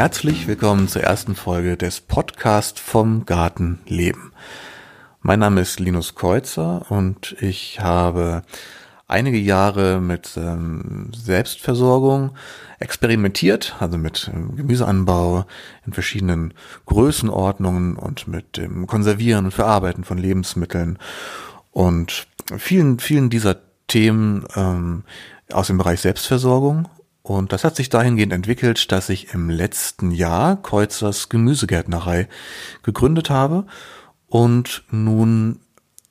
Herzlich willkommen zur ersten Folge des Podcast vom Garten Leben. Mein Name ist Linus Kreuzer und ich habe einige Jahre mit ähm, Selbstversorgung experimentiert, also mit ähm, Gemüseanbau in verschiedenen Größenordnungen und mit dem Konservieren und Verarbeiten von Lebensmitteln und vielen, vielen dieser Themen ähm, aus dem Bereich Selbstversorgung und das hat sich dahingehend entwickelt, dass ich im letzten Jahr Kreuzers Gemüsegärtnerei gegründet habe und nun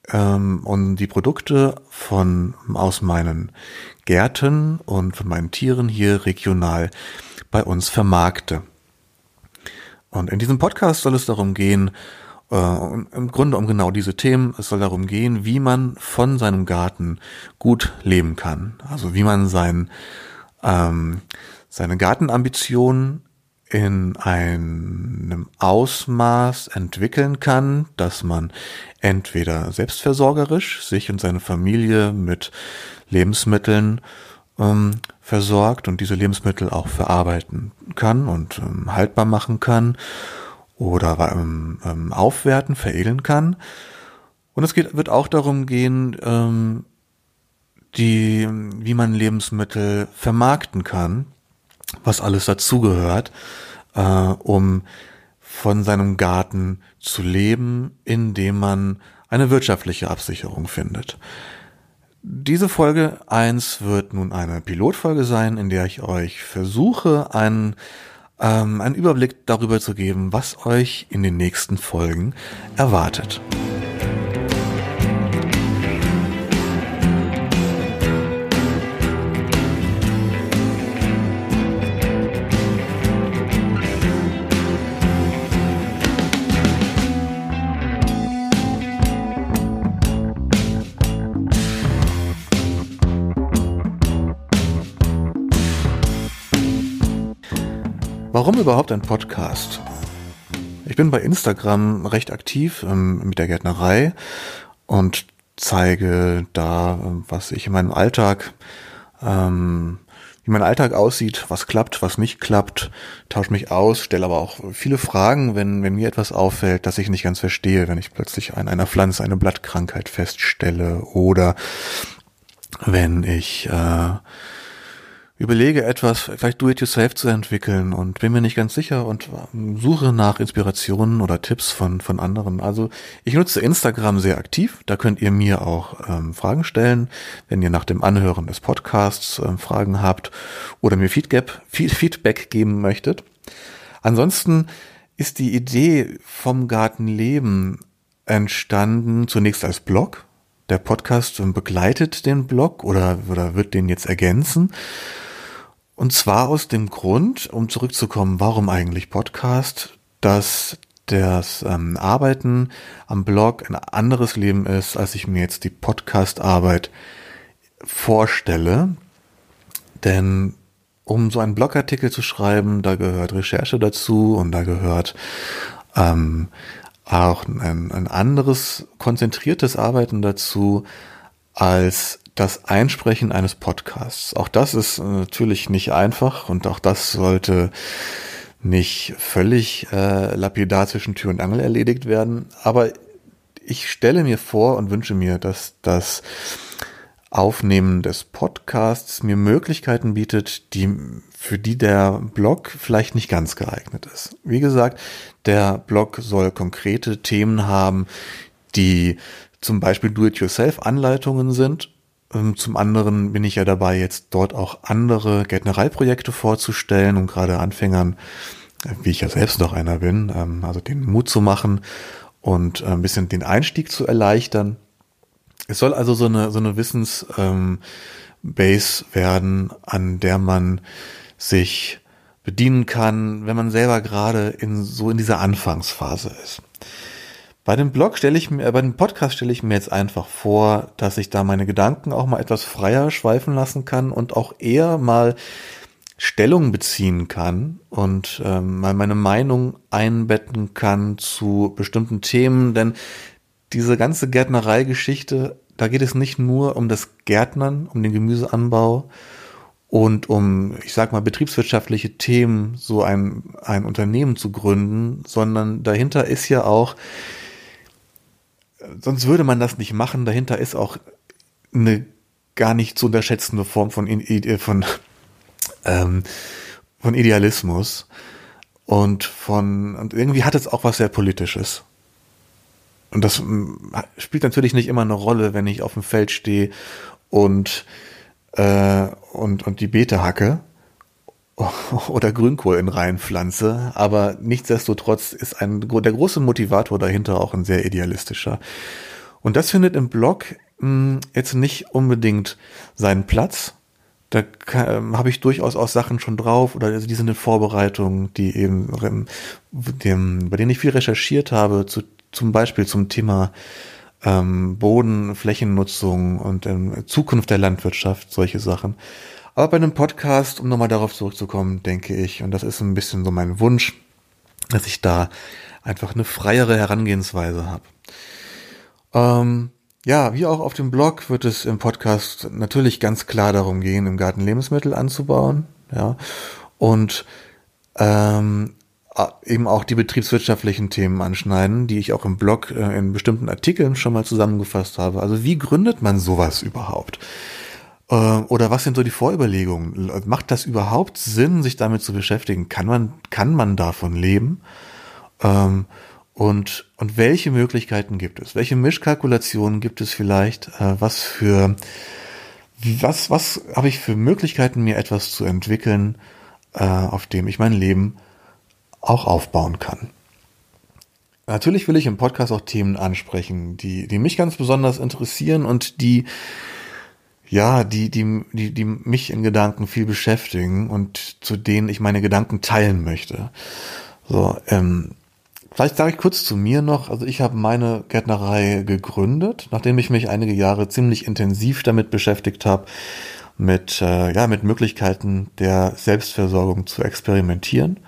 ähm, und die Produkte von aus meinen Gärten und von meinen Tieren hier regional bei uns vermarkte. Und in diesem Podcast soll es darum gehen, äh, im Grunde um genau diese Themen. Es soll darum gehen, wie man von seinem Garten gut leben kann. Also wie man sein ähm, seine Gartenambitionen in einem Ausmaß entwickeln kann, dass man entweder selbstversorgerisch sich und seine Familie mit Lebensmitteln ähm, versorgt und diese Lebensmittel auch verarbeiten kann und ähm, haltbar machen kann oder ähm, ähm aufwerten, veredeln kann. Und es geht, wird auch darum gehen, ähm, die, wie man Lebensmittel vermarkten kann, was alles dazugehört, äh, um von seinem Garten zu leben, indem man eine wirtschaftliche Absicherung findet. Diese Folge eins wird nun eine Pilotfolge sein, in der ich euch versuche, einen, ähm, einen Überblick darüber zu geben, was euch in den nächsten Folgen erwartet. Warum überhaupt ein Podcast? Ich bin bei Instagram recht aktiv ähm, mit der Gärtnerei und zeige da, was ich in meinem Alltag, ähm, wie mein Alltag aussieht, was klappt, was nicht klappt, tausche mich aus, stelle aber auch viele Fragen, wenn, wenn mir etwas auffällt, das ich nicht ganz verstehe, wenn ich plötzlich an einer Pflanze eine Blattkrankheit feststelle oder wenn ich äh, überlege etwas, vielleicht do-it-yourself zu entwickeln und bin mir nicht ganz sicher und ähm, suche nach Inspirationen oder Tipps von, von anderen. Also ich nutze Instagram sehr aktiv. Da könnt ihr mir auch ähm, Fragen stellen, wenn ihr nach dem Anhören des Podcasts ähm, Fragen habt oder mir Feedback, Feedback geben möchtet. Ansonsten ist die Idee vom Gartenleben entstanden zunächst als Blog. Der Podcast begleitet den Blog oder, oder wird den jetzt ergänzen. Und zwar aus dem Grund, um zurückzukommen, warum eigentlich Podcast, dass das ähm, Arbeiten am Blog ein anderes Leben ist, als ich mir jetzt die Podcast-Arbeit vorstelle. Denn um so einen Blogartikel zu schreiben, da gehört Recherche dazu und da gehört ähm, auch ein, ein anderes konzentriertes Arbeiten dazu, als das Einsprechen eines Podcasts. Auch das ist äh, natürlich nicht einfach und auch das sollte nicht völlig äh, lapidar zwischen Tür und Angel erledigt werden. Aber ich stelle mir vor und wünsche mir, dass das Aufnehmen des Podcasts mir Möglichkeiten bietet, die für die der Blog vielleicht nicht ganz geeignet ist. Wie gesagt, der Blog soll konkrete Themen haben, die zum Beispiel Do-it-yourself-Anleitungen sind zum anderen bin ich ja dabei, jetzt dort auch andere Gärtnereiprojekte vorzustellen und gerade Anfängern, äh, wie ich ja selbst noch einer bin, ähm, also den Mut zu machen und äh, ein bisschen den Einstieg zu erleichtern. Es soll also so eine, so eine Wissensbase ähm, werden, an der man sich bedienen kann, wenn man selber gerade in so in dieser Anfangsphase ist. Bei dem Blog stelle ich mir, äh, bei dem Podcast stelle ich mir jetzt einfach vor, dass ich da meine Gedanken auch mal etwas freier schweifen lassen kann und auch eher mal Stellung beziehen kann und ähm, mal meine Meinung einbetten kann zu bestimmten Themen, denn diese ganze Gärtnerei-Geschichte, da geht es nicht nur um das Gärtnern, um den Gemüseanbau Und um, ich sag mal, betriebswirtschaftliche Themen so ein, ein Unternehmen zu gründen, sondern dahinter ist ja auch, sonst würde man das nicht machen, dahinter ist auch eine gar nicht zu unterschätzende Form von, von, ähm, von Idealismus und von, und irgendwie hat es auch was sehr Politisches. Und das mm, spielt natürlich nicht immer eine Rolle, wenn ich auf dem Feld stehe und äh, und, und die Beete hacke oder Grünkohl in Reihen pflanze, aber nichtsdestotrotz ist ein, der große Motivator dahinter auch ein sehr idealistischer. Und das findet im Blog mh, hm, jetzt nicht unbedingt seinen Platz. Da ähm, habe ich durchaus auch Sachen schon drauf oder also die sind in Vorbereitung, die eben dem, bei denen ich viel recherchiert habe, zu, zum Beispiel zum Thema ähm, Boden, Flächennutzung und ähm, Zukunft der Landwirtschaft, solche Sachen. Aber bei einem Podcast, um nochmal darauf zurückzukommen, denke ich, und das ist ein bisschen so mein Wunsch, dass ich da einfach eine freiere Herangehensweise habe. Ähm, ja, wie auch auf dem Blog wird es im Podcast natürlich ganz klar darum gehen, im Garten Lebensmittel anzubauen, ja, und ähm, eben auch die betriebswirtschaftlichen Themen anschneiden, die ich auch im Blog äh, in bestimmten Artikeln schon mal zusammengefasst habe. Also wie gründet man sowas überhaupt? Äh, oder was sind so die Vorüberlegungen? Macht das überhaupt Sinn, sich damit zu beschäftigen? Kann man, kann man davon leben? Ähm, und, und welche Möglichkeiten gibt es? Welche Mischkalkulationen gibt es vielleicht? Äh, was für, was, was habe ich für Möglichkeiten, mir etwas zu entwickeln, auf dem ich mein Leben auch aufbauen kann. Natürlich will ich im Podcast auch Themen ansprechen, die, die mich ganz besonders interessieren und die, ja, die, die, die, die mich in Gedanken viel beschäftigen und zu denen ich meine Gedanken teilen möchte. So, ähm, vielleicht sage ich kurz zu mir noch, also ich habe meine Gärtnerei gegründet, nachdem ich mich einige Jahre ziemlich intensiv damit beschäftigt habe, mit, äh, ja, mit Möglichkeiten der Selbstversorgung zu experimentieren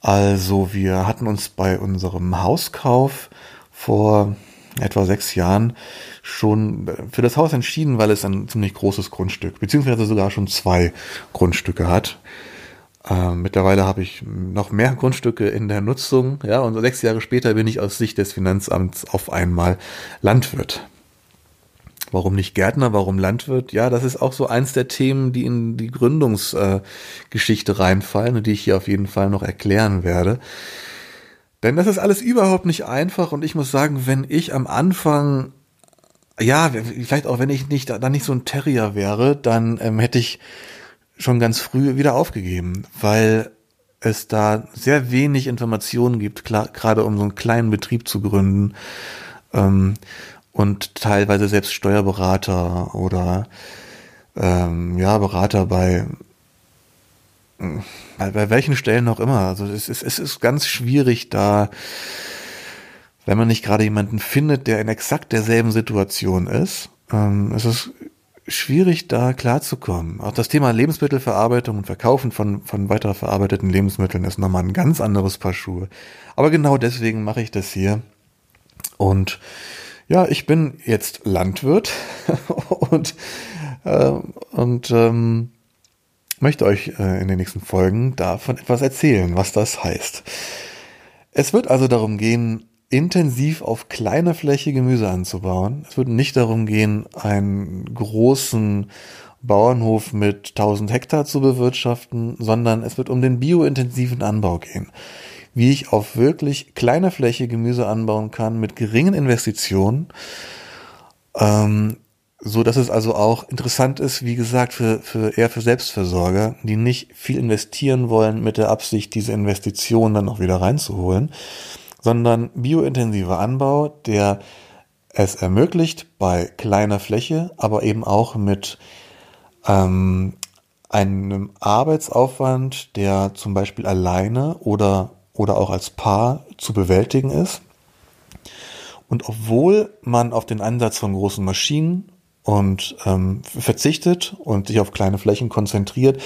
also wir hatten uns bei unserem Hauskauf vor etwa sechs Jahren schon für das Haus entschieden, weil es ein ziemlich großes Grundstück, beziehungsweise sogar schon zwei Grundstücke hat. Äh, mittlerweile habe ich noch mehr Grundstücke in der Nutzung, ja, und sechs Jahre später bin ich aus Sicht des Finanzamts auf einmal Landwirt. Warum nicht Gärtner, warum Landwirt? Ja, das ist auch so eins der Themen, die in die Gründungsgeschichte äh, reinfallen und die ich hier auf jeden Fall noch erklären werde. Denn das ist alles überhaupt nicht einfach und ich muss sagen, wenn ich am Anfang, ja, vielleicht auch wenn ich nicht, dann nicht so ein Terrier wäre, dann ähm, hätte ich schon ganz früh wieder aufgegeben, weil es da sehr wenig Informationen gibt, gerade um so einen kleinen Betrieb zu gründen. Ähm, und teilweise selbst Steuerberater oder ähm, ja, Berater bei, bei, bei welchen Stellen auch immer. Also es ist, es ist ganz schwierig da, wenn man nicht gerade jemanden findet, der in exakt derselben Situation ist. Ähm, es ist schwierig, da klarzukommen. Auch das Thema Lebensmittelverarbeitung und Verkaufen von, von weiter verarbeiteten Lebensmitteln ist nochmal ein ganz anderes Paar Schuhe. Aber genau deswegen mache ich das hier. Und ja, ich bin jetzt Landwirt und, äh, und ähm, möchte euch äh, in den nächsten Folgen davon etwas erzählen, was das heißt. Es wird also darum gehen, intensiv auf kleiner Fläche Gemüse anzubauen. Es wird nicht darum gehen, einen großen Bauernhof mit 1000 Hektar zu bewirtschaften, sondern es wird um den biointensiven Anbau gehen wie ich auf wirklich kleiner Fläche Gemüse anbauen kann mit geringen Investitionen. Ähm, so dass es also auch interessant ist, wie gesagt, für, für eher für Selbstversorger, die nicht viel investieren wollen mit der Absicht, diese Investitionen dann auch wieder reinzuholen, sondern biointensiver Anbau, der es ermöglicht, bei kleiner Fläche, aber eben auch mit ähm, einem Arbeitsaufwand, der zum Beispiel alleine oder oder auch als Paar zu bewältigen ist. Und obwohl man auf den Einsatz von großen Maschinen und ähm, verzichtet und sich auf kleine Flächen konzentriert,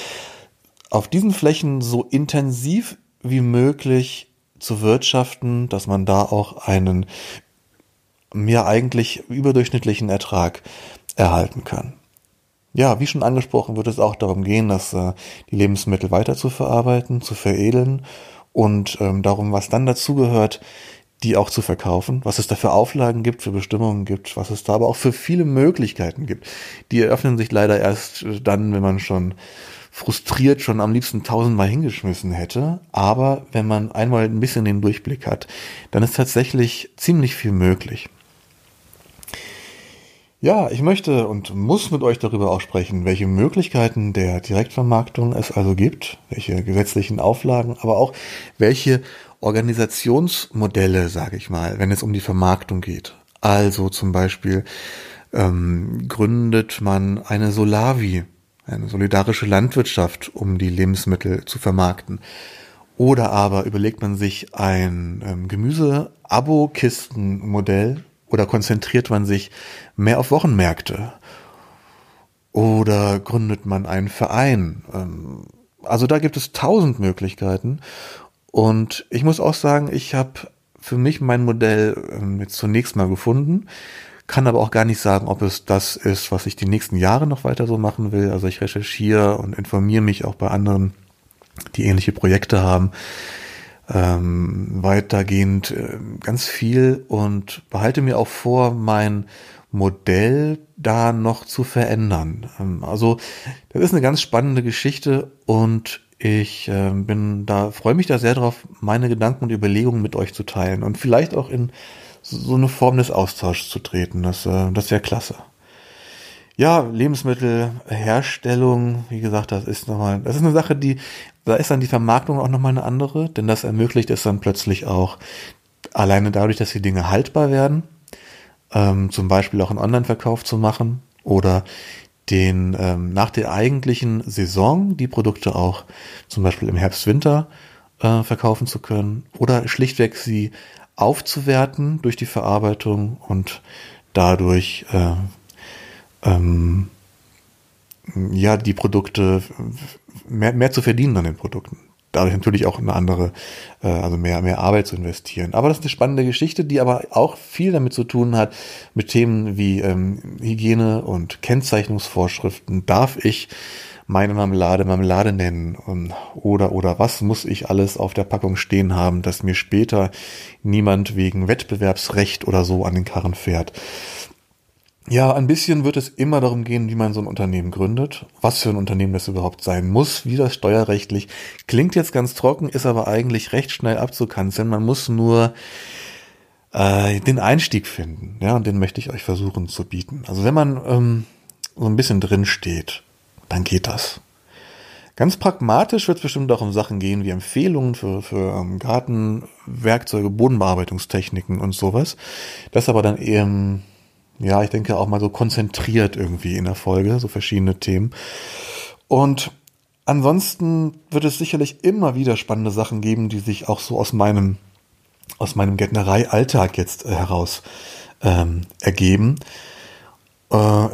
auf diesen Flächen so intensiv wie möglich zu wirtschaften, dass man da auch einen mir eigentlich überdurchschnittlichen Ertrag erhalten kann. ja, wie schon angesprochen, wird es auch darum gehen, dass äh, die Lebensmittel weiter zu verarbeiten, zu veredeln und ähm, darum, was dann dazugehört, die auch zu verkaufen, was es da für Auflagen gibt, für Bestimmungen gibt, was es da aber auch für viele Möglichkeiten gibt. Die eröffnen sich leider erst dann, wenn man schon frustriert schon am liebsten tausendmal hingeschmissen hätte. Aber wenn man einmal ein bisschen den Durchblick hat, dann ist tatsächlich ziemlich viel möglich. Ja, ich möchte und muss mit euch darüber auch sprechen, welche Möglichkeiten der Direktvermarktung es also gibt, welche gesetzlichen Auflagen, aber auch welche Organisationsmodelle, sage ich mal, wenn es um die Vermarktung geht. Also zum Beispiel ähm, gründet man eine Solavi, eine solidarische Landwirtschaft, um die Lebensmittel zu vermarkten. Oder aber überlegt man sich ein ähm, Gemüse-Abo-Kisten-Modell oder konzentriert man sich mehr auf Wochenmärkte? Oder gründet man einen Verein? Ähm, also da gibt es tausend Möglichkeiten. Und ich muss auch sagen, ich habe für mich mein Modell ähm, jetzt zunächst mal gefunden, kann aber auch gar nicht sagen, ob es das ist, was ich die nächsten Jahre noch weiter so machen will. Also ich recherchiere und informiere mich auch bei anderen, die ähnliche Projekte haben ähm, weitergehend äh, ganz viel und behalte mir auch vor, mein Modell da noch zu verändern. Ähm, also das ist eine ganz spannende Geschichte und ich äh, bin da, freue mich da sehr drauf, meine Gedanken und Überlegungen mit euch zu teilen und vielleicht auch in so eine Form des Austauschs zu treten. Das, äh, das wäre klasse. Ja, Lebensmittelherstellung, wie gesagt, das ist nochmal, das ist eine Sache, die da ist dann die Vermarktung auch nochmal eine andere, denn das ermöglicht es dann plötzlich auch alleine dadurch, dass die Dinge haltbar werden, ähm, zum Beispiel auch einen Online-Verkauf zu machen oder den ähm, nach der eigentlichen Saison die Produkte auch zum Beispiel im Herbst-Winter äh, verkaufen zu können oder schlichtweg sie aufzuwerten durch die Verarbeitung und dadurch äh, ähm, ja die Produkte mehr, mehr zu verdienen an den Produkten. Dadurch natürlich auch eine andere, äh, also mehr, mehr Arbeit zu investieren. Aber das ist eine spannende Geschichte, die aber auch viel damit zu tun hat, mit Themen wie ähm, Hygiene und Kennzeichnungsvorschriften. Darf ich meine Marmelade Marmelade nennen? Oder, oder was muss ich alles auf der Packung stehen haben, dass mir später niemand wegen Wettbewerbsrecht oder so an den Karren fährt? Ja, ein bisschen wird es immer darum gehen, wie man so ein Unternehmen gründet, was für ein Unternehmen das überhaupt sein muss, wie das steuerrechtlich. Klingt jetzt ganz trocken, ist aber eigentlich recht schnell abzukanzeln. Man muss nur äh, den Einstieg finden, ja, und den möchte ich euch versuchen zu bieten. Also wenn man ähm, so ein bisschen drin steht, dann geht das. Ganz pragmatisch wird es bestimmt auch um Sachen gehen wie Empfehlungen für, für ähm, Gartenwerkzeuge, Bodenbearbeitungstechniken und sowas. Das aber dann eben ja, ich denke auch mal so konzentriert irgendwie in der Folge, so verschiedene Themen. Und ansonsten wird es sicherlich immer wieder spannende Sachen geben, die sich auch so aus meinem, aus meinem Gärtnerei-Alltag jetzt äh, heraus ähm, ergeben. Äh,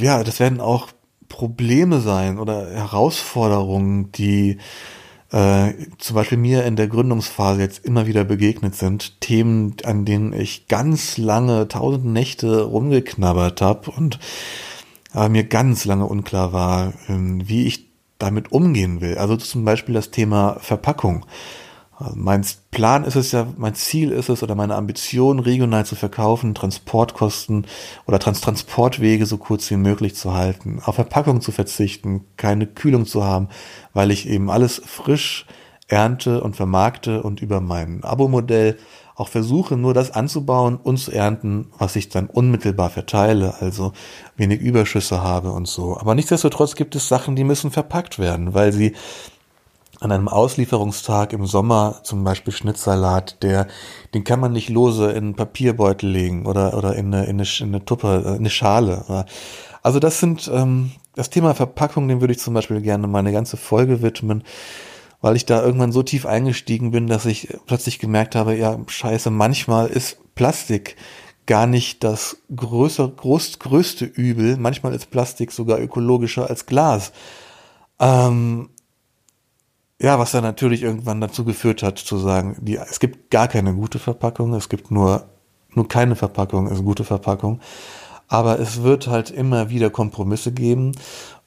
ja, das werden auch Probleme sein oder Herausforderungen, die äh, zum Beispiel mir in der Gründungsphase jetzt immer wieder begegnet sind. Themen, an denen ich ganz lange, tausend Nächte rumgeknabbert habe und äh, mir ganz lange unklar war, äh, wie ich damit umgehen will. Also zum Beispiel das Thema Verpackung. Also mein Plan ist es ja, mein Ziel ist es oder meine Ambition, regional zu verkaufen, Transportkosten oder Trans Transportwege so kurz wie möglich zu halten, auf Verpackung zu verzichten, keine Kühlung zu haben, weil ich eben alles frisch ernte und vermarkte und über mein Abo-Modell auch versuche, nur das anzubauen und zu ernten, was ich dann unmittelbar verteile, also wenig Überschüsse habe und so. Aber nichtsdestotrotz gibt es Sachen, die müssen verpackt werden, weil sie an einem Auslieferungstag im Sommer zum Beispiel Schnittsalat, der, den kann man nicht lose in einen Papierbeutel legen oder, oder in eine, in eine, in eine Tuppe, in eine Schale. Also das sind, ähm, das Thema Verpackung, dem würde ich zum Beispiel gerne meine ganze Folge widmen, weil ich da irgendwann so tief eingestiegen bin, dass ich plötzlich gemerkt habe, ja, scheiße, manchmal ist Plastik gar nicht das größere, groß, größte Übel. Manchmal ist Plastik sogar ökologischer als Glas. Ähm, ja, was dann natürlich irgendwann dazu geführt hat, zu sagen, die, es gibt gar keine gute Verpackung, es gibt nur, nur keine Verpackung ist gute Verpackung. Aber es wird halt immer wieder Kompromisse geben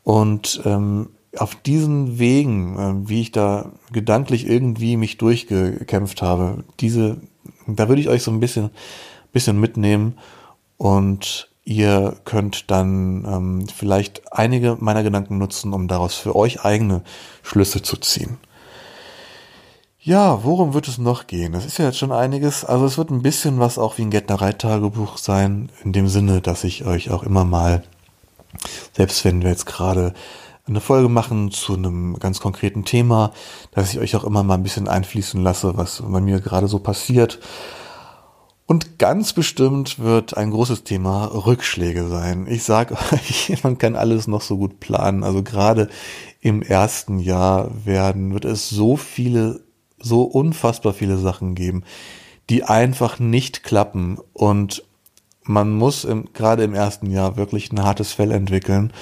und ähm, auf diesen Wegen, äh, wie ich da gedanklich irgendwie mich durchgekämpft habe, diese, da würde ich euch so ein bisschen, bisschen mitnehmen und ihr könnt dann ähm, vielleicht einige meiner Gedanken nutzen, um daraus für euch eigene Schlüsse zu ziehen. Ja, worum wird es noch gehen? Das ist ja jetzt schon einiges. Also es wird ein bisschen was auch wie ein Gärtnereitagebuch sein, in dem Sinne, dass ich euch auch immer mal, selbst wenn wir jetzt gerade eine Folge machen zu einem ganz konkreten Thema, dass ich euch auch immer mal ein bisschen einfließen lasse, was bei mir gerade so passiert. Und ganz bestimmt wird ein großes Thema Rückschläge sein. Ich sage euch, man kann alles noch so gut planen. Also gerade im ersten Jahr werden, wird es so viele, so unfassbar viele Sachen geben, die einfach nicht klappen. Und man muss im, gerade im ersten Jahr wirklich ein hartes Fell entwickeln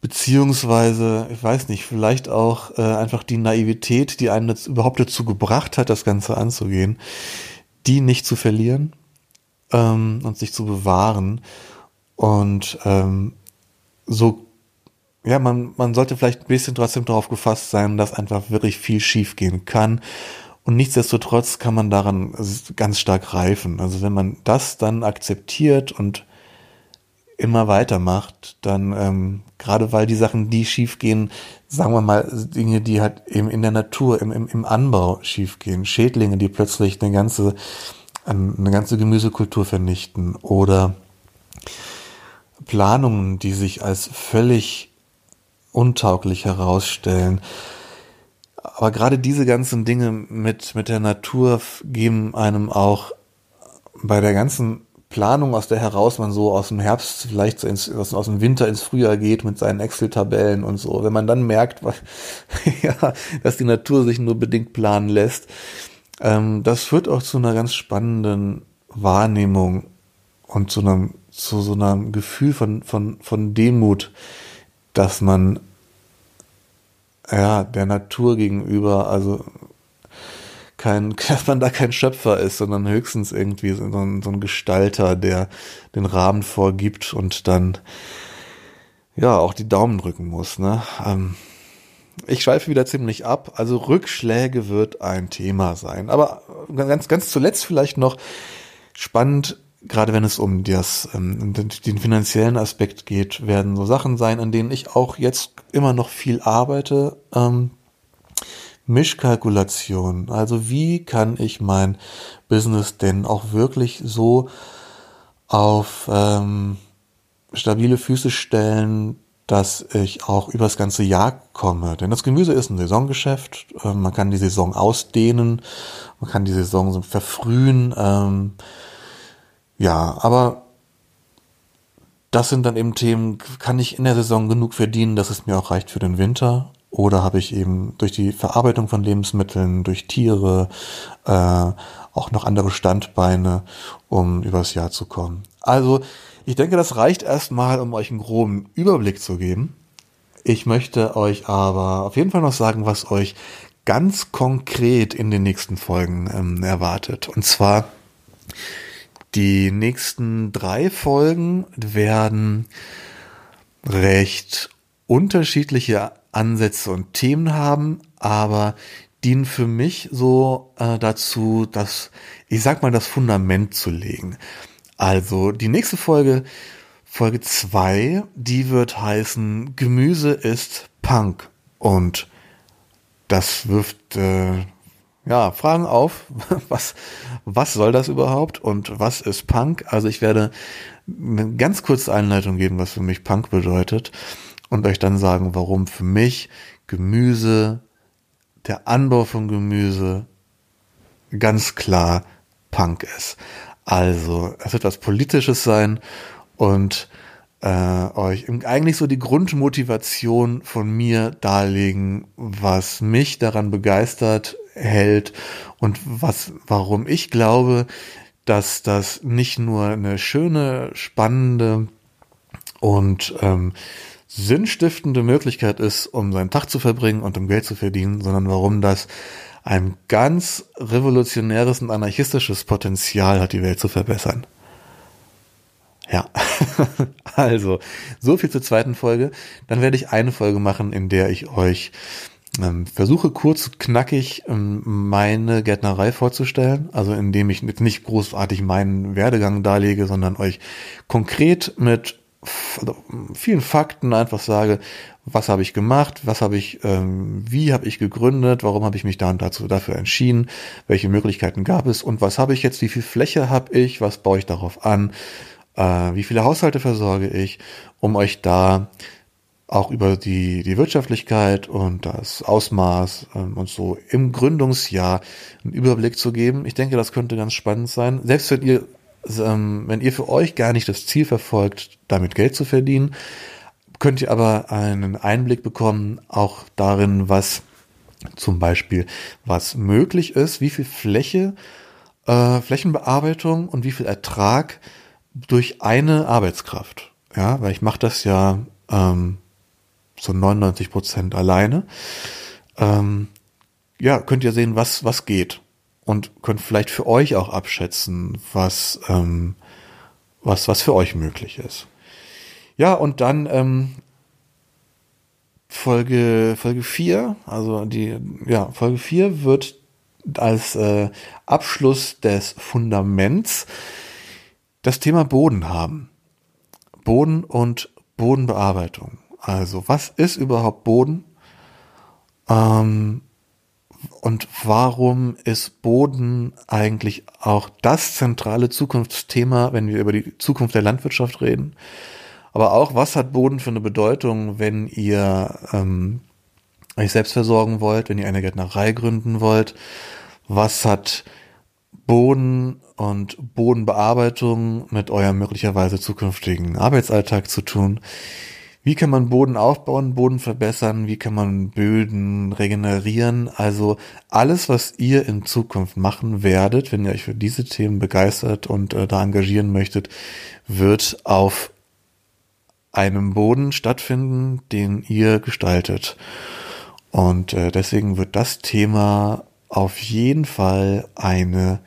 beziehungsweise, ich weiß nicht, vielleicht auch äh, einfach die Naivität, die einen überhaupt dazu gebracht hat, das Ganze anzugehen, die nicht zu verlieren ähm, und sich zu bewahren. Und ähm, so, ja, man, man sollte vielleicht ein bisschen trotzdem darauf gefasst sein, dass einfach wirklich viel schief gehen kann. Und nichtsdestotrotz kann man daran ganz stark reifen. Also wenn man das dann akzeptiert und immer weitermacht, dann ähm, gerade weil die Sachen, die schiefgehen, sagen wir mal Dinge, die halt eben in der Natur, im, im, im Anbau schiefgehen, Schädlinge, die plötzlich eine ganze eine ganze Gemüsekultur vernichten oder Planungen, die sich als völlig untauglich herausstellen. Aber gerade diese ganzen Dinge mit, mit der Natur geben einem auch bei der ganzen Planung, aus der heraus man so aus dem Herbst vielleicht so ins, aus, aus dem Winter ins Frühjahr geht mit seinen Excel-Tabellen und so. Wenn man dann merkt, ja, dass die Natur sich nur bedingt planen lässt, ähm, das führt auch zu einer ganz spannenden Wahrnehmung und zu einem, zu so einem Gefühl von, von, von Demut, dass man ja, der Natur gegenüber, also kein, man da kein Schöpfer ist, sondern höchstens irgendwie so ein, so ein Gestalter, der den Rahmen vorgibt und dann ja auch die Daumen drücken muss. Ne? Ähm, ich schweife wieder ziemlich ab. Also Rückschläge wird ein Thema sein. Aber ganz, ganz zuletzt vielleicht noch spannend, gerade wenn es um das, ähm, den finanziellen Aspekt geht, werden so Sachen sein, an denen ich auch jetzt immer noch viel arbeite. Ähm, Mischkalkulation. Also wie kann ich mein Business denn auch wirklich so auf ähm, stabile Füße stellen, dass ich auch übers ganze Jahr komme. Denn das Gemüse ist ein Saisongeschäft. Ähm, man kann die Saison ausdehnen, man kann die Saison so verfrühen. Ähm, ja, aber das sind dann eben Themen, kann ich in der Saison genug verdienen, dass es mir auch reicht für den Winter? Oder habe ich eben durch die Verarbeitung von Lebensmitteln, durch Tiere, äh, auch noch andere Standbeine, um übers Jahr zu kommen. Also, ich denke, das reicht erstmal, um euch einen groben Überblick zu geben. Ich möchte euch aber auf jeden Fall noch sagen, was euch ganz konkret in den nächsten Folgen ähm, erwartet. Und zwar die nächsten drei Folgen werden recht unterschiedliche Ansätze und Themen haben, aber dienen für mich so äh, dazu, dass ich sag mal das Fundament zu legen. Also die nächste Folge, Folge zwei, die wird heißen Gemüse ist Punk und das wirft äh, ja Fragen auf. Was was soll das überhaupt und was ist Punk? Also ich werde eine ganz kurze Einleitung geben, was für mich Punk bedeutet und euch dann sagen, warum für mich Gemüse, der Anbau von Gemüse ganz klar Punk ist. Also, es wird was Politisches sein und äh, euch eigentlich so die Grundmotivation von mir darlegen, was mich daran begeistert hält und was, warum ich glaube, dass das nicht nur eine schöne, spannende und ähm, sinnstiftende Möglichkeit ist, um seinen Tag zu verbringen und um Geld zu verdienen, sondern warum das ein ganz revolutionäres und anarchistisches Potenzial hat, die Welt zu verbessern. Ja, also, so viel zur zweiten Folge. Dann werde ich eine Folge machen, in der ich euch ähm, versuche kurz knackig ähm, meine Gärtnerei vorzustellen, also indem ich jetzt nicht großartig meinen Werdegang darlege, sondern euch konkret mit also vielen Fakten einfach sage, was habe ich gemacht, was habe ich, ähm, wie habe ich gegründet, warum habe ich mich dann dazu dafür entschieden, welche Möglichkeiten gab es und was habe ich jetzt, wie viel Fläche habe ich, was baue ich darauf an, äh, wie viele Haushalte versorge ich, um euch da auch über die, die Wirtschaftlichkeit und das Ausmaß ähm, und so im Gründungsjahr einen Überblick zu geben. Ich denke, das könnte ganz spannend sein. Selbst wenn ihr, wenn ihr für euch gar nicht das Ziel verfolgt, damit Geld zu verdienen, könnt ihr aber einen Einblick bekommen, auch darin, was zum Beispiel, was möglich ist, wie viel Fläche, äh, Flächenbearbeitung und wie viel Ertrag durch eine Arbeitskraft. Ja, weil ich mache das ja ähm, so 99 Prozent alleine. Ähm, ja, könnt ihr sehen, was, was geht. Und könnt vielleicht für euch auch abschätzen, was, ähm, was, was für euch möglich ist. Ja, und dann ähm, Folge, Folge 4, also die, ja, Folge 4 wird als äh, Abschluss des Fundaments das Thema Boden haben. Boden und Bodenbearbeitung. Also, was ist überhaupt Boden? Ähm, und warum ist Boden eigentlich auch das zentrale Zukunftsthema, wenn wir über die Zukunft der Landwirtschaft reden? Aber auch, was hat Boden für eine Bedeutung, wenn ihr ähm, euch selbst versorgen wollt, wenn ihr eine Gärtnerei gründen wollt? Was hat Boden und Bodenbearbeitung mit eurem möglicherweise zukünftigen Arbeitsalltag zu tun? Wie kann man Boden aufbauen, Boden verbessern? Wie kann man Böden regenerieren? Also alles, was ihr in Zukunft machen werdet, wenn ihr euch für diese Themen begeistert und äh, da engagieren möchtet, wird auf einem Boden stattfinden, den ihr gestaltet. Und äh, deswegen wird das Thema auf jeden Fall eine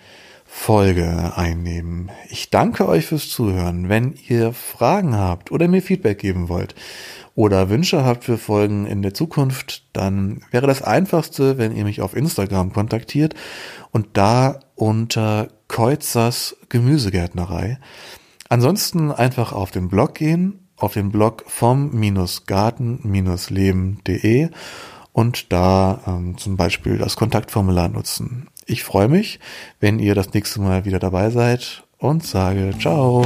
Folge einnehmen. Ich danke euch fürs Zuhören. Wenn ihr Fragen habt oder mir Feedback geben wollt oder Wünsche habt für Folgen in der Zukunft, dann wäre das einfachste, wenn ihr mich auf Instagram kontaktiert und da unter Keuzers Gemüsegärtnerei. Ansonsten einfach auf den Blog gehen, auf den Blog vom-garten-leben.de und da ähm, zum Beispiel das Kontaktformular nutzen. Ich freue mich, wenn ihr das nächste Mal wieder dabei seid und sage ciao.